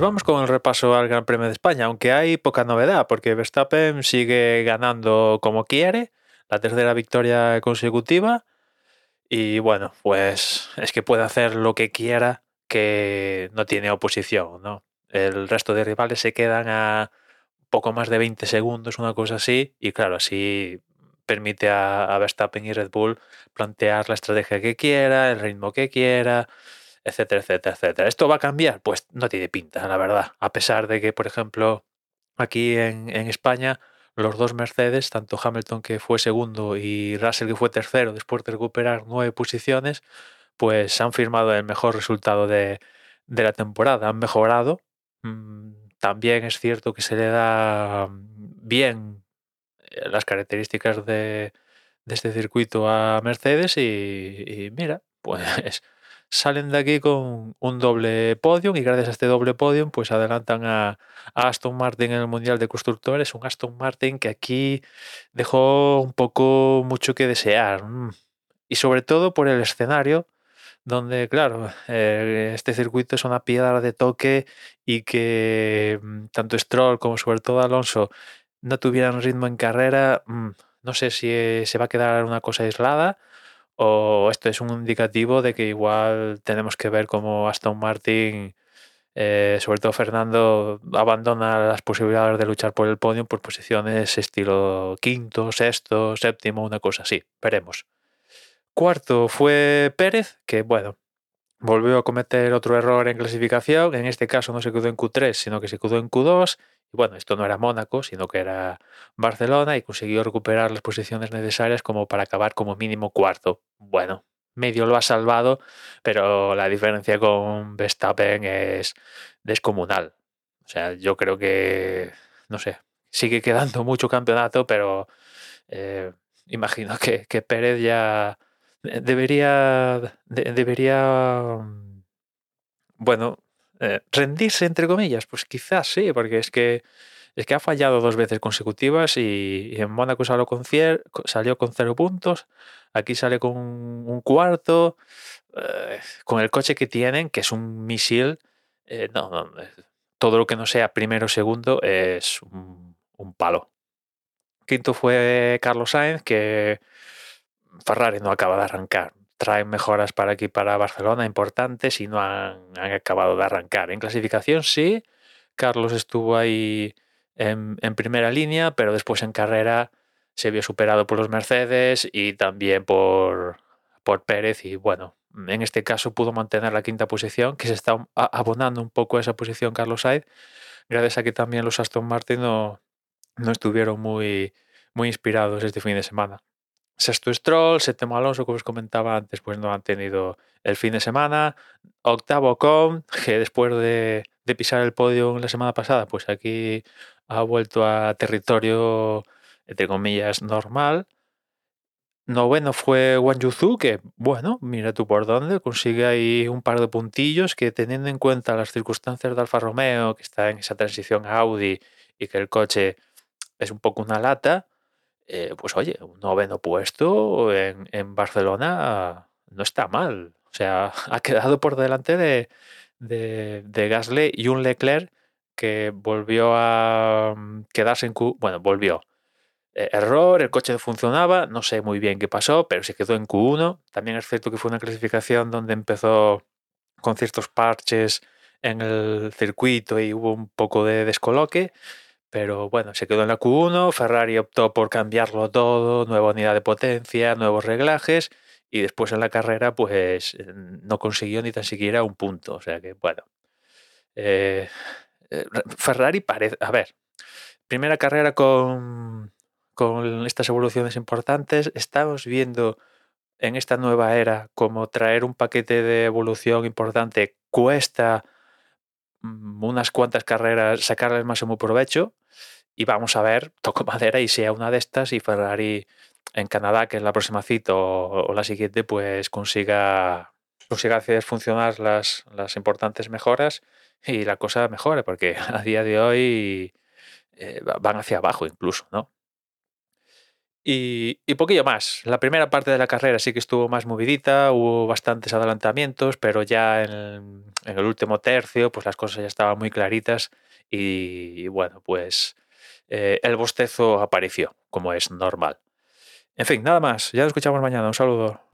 vamos con el repaso al Gran Premio de España, aunque hay poca novedad, porque Verstappen sigue ganando como quiere, la tercera victoria consecutiva, y bueno, pues es que puede hacer lo que quiera que no tiene oposición, ¿no? El resto de rivales se quedan a poco más de 20 segundos, una cosa así, y claro, así permite a, Verstappen y Red Bull plantear la estrategia que quiera, el ritmo que quiera, etcétera, etcétera, etcétera. ¿Esto va a cambiar? Pues no tiene pinta, la verdad. A pesar de que, por ejemplo, aquí en, España, los dos Mercedes, tanto Hamilton que fue segundo y Russell que fue tercero, después de recuperar nueve posiciones, pues han firmado el mejor resultado de, de la temporada. Han mejorado. Mm, también es cierto que se le da bien eh, las características de, este circuito a Mercedes y, mira, pues salen de aquí con un doble podium y gracias a este doble podium pues adelantan a, Aston Martin en el Mundial de Constructores, un Aston Martin que aquí dejó un poco mucho que desear mm, y sobre todo por el escenario donde, claro, eh, este circuito es una piedra de toque y que mm, tanto Stroll como sobre todo Alonso no tuvieran ritmo en carrera, mm, no sé si eh, se va a quedar una cosa aislada o esto es un indicativo de que igual tenemos que ver cómo Aston Martin, eh, sobre todo Fernando, abandona las posibilidades de luchar por el podio por posiciones estilo quinto, sexto, séptimo, una cosa así. Veremos. Cuarto fue Pérez, que bueno, volvió a cometer otro error en clasificación. En este caso no se quedó en Q3, sino que se quedó en Q2. Y bueno, esto no era Mónaco, sino que era Barcelona y consiguió recuperar las posiciones necesarias como para acabar como mínimo cuarto. Bueno, medio lo ha salvado, pero la diferencia con Verstappen es descomunal. O sea, yo creo que, no sé, sigue quedando mucho campeonato, pero eh, imagino que, que Pérez ya debería, debería, mm, bueno, eh, rendirse entre comillas, pues quizás sí, porque es que es que ha fallado dos veces consecutivas y, en Mónaco salió con, salió con cero puntos, aquí sale con un cuarto, eh, con el coche que tienen, que es un misil, eh, no, todo lo que no sea primero o segundo es un, un palo. Quinto fue Carlos Sainz, que Ferrari no acaba de arrancar. Traen mejoras para aquí, para Barcelona, importantes y no han, acabado de arrancar. En clasificación sí, Carlos estuvo ahí en, primera línea, pero después en carrera se vio superado por los Mercedes y también por, por Pérez y bueno, en este caso pudo mantener la quinta posición, que se está abonando un poco a esa posición Carlos Sainz, gracias a que también los Aston Martin no, no estuvieron muy, muy inspirados este fin de semana. Sexto Stroll, séptimo Alonso, como os comentaba antes, pues no han tenido el fin de semana. Octavo Con, que después de, pisar el podio la semana pasada, pues aquí ha vuelto a territorio, entre comillas, normal. Noveno fue Wang que bueno, mira tú por dónde, consigue ahí un par de puntillos que teniendo en cuenta las circunstancias de Alfa Romeo, que está en esa transición Audi y que el coche es un poco una lata, eh, pues oye, un noveno puesto en, Barcelona no está mal. O sea, ha quedado por delante de, Gasly y un Leclerc que volvió a mm, quedarse en Q. Bueno, volvió. Eh, error, el coche no funcionaba, no sé muy bien qué pasó, pero se quedó en Q1. También es cierto que fue una clasificación donde empezó con ciertos parches en el circuito y hubo un poco de descoloque. Pero bueno, se quedó en la Q1, Ferrari optó por cambiarlo todo, nueva unidad de potencia, nuevos reglajes, y después en la carrera pues eh, no consiguió ni tan siquiera un punto. O sea que bueno. Eh, eh, Ferrari parece... A ver, primera carrera con, con estas evoluciones importantes, estamos viendo en esta nueva era como traer un paquete de evolución importante cuesta unas cuantas carreras sacarle el máximo provecho y vamos a ver, toco madera y sea una de estas y Ferrari en Canadá, que es la próxima cita o, la siguiente, pues consiga, consiga hacer funcionar las, las importantes mejoras y la cosa mejore, porque a día de hoy eh, van hacia abajo incluso, ¿no? Y, poquillo más. La primera parte de la carrera sí que estuvo más movidita, hubo bastantes adelantamientos, pero ya en el, último tercio pues las cosas ya estaban muy claritas y, bueno, pues eh, el bostezo apareció, como es normal. En fin, nada más. Ya nos escuchamos mañana. Un saludo.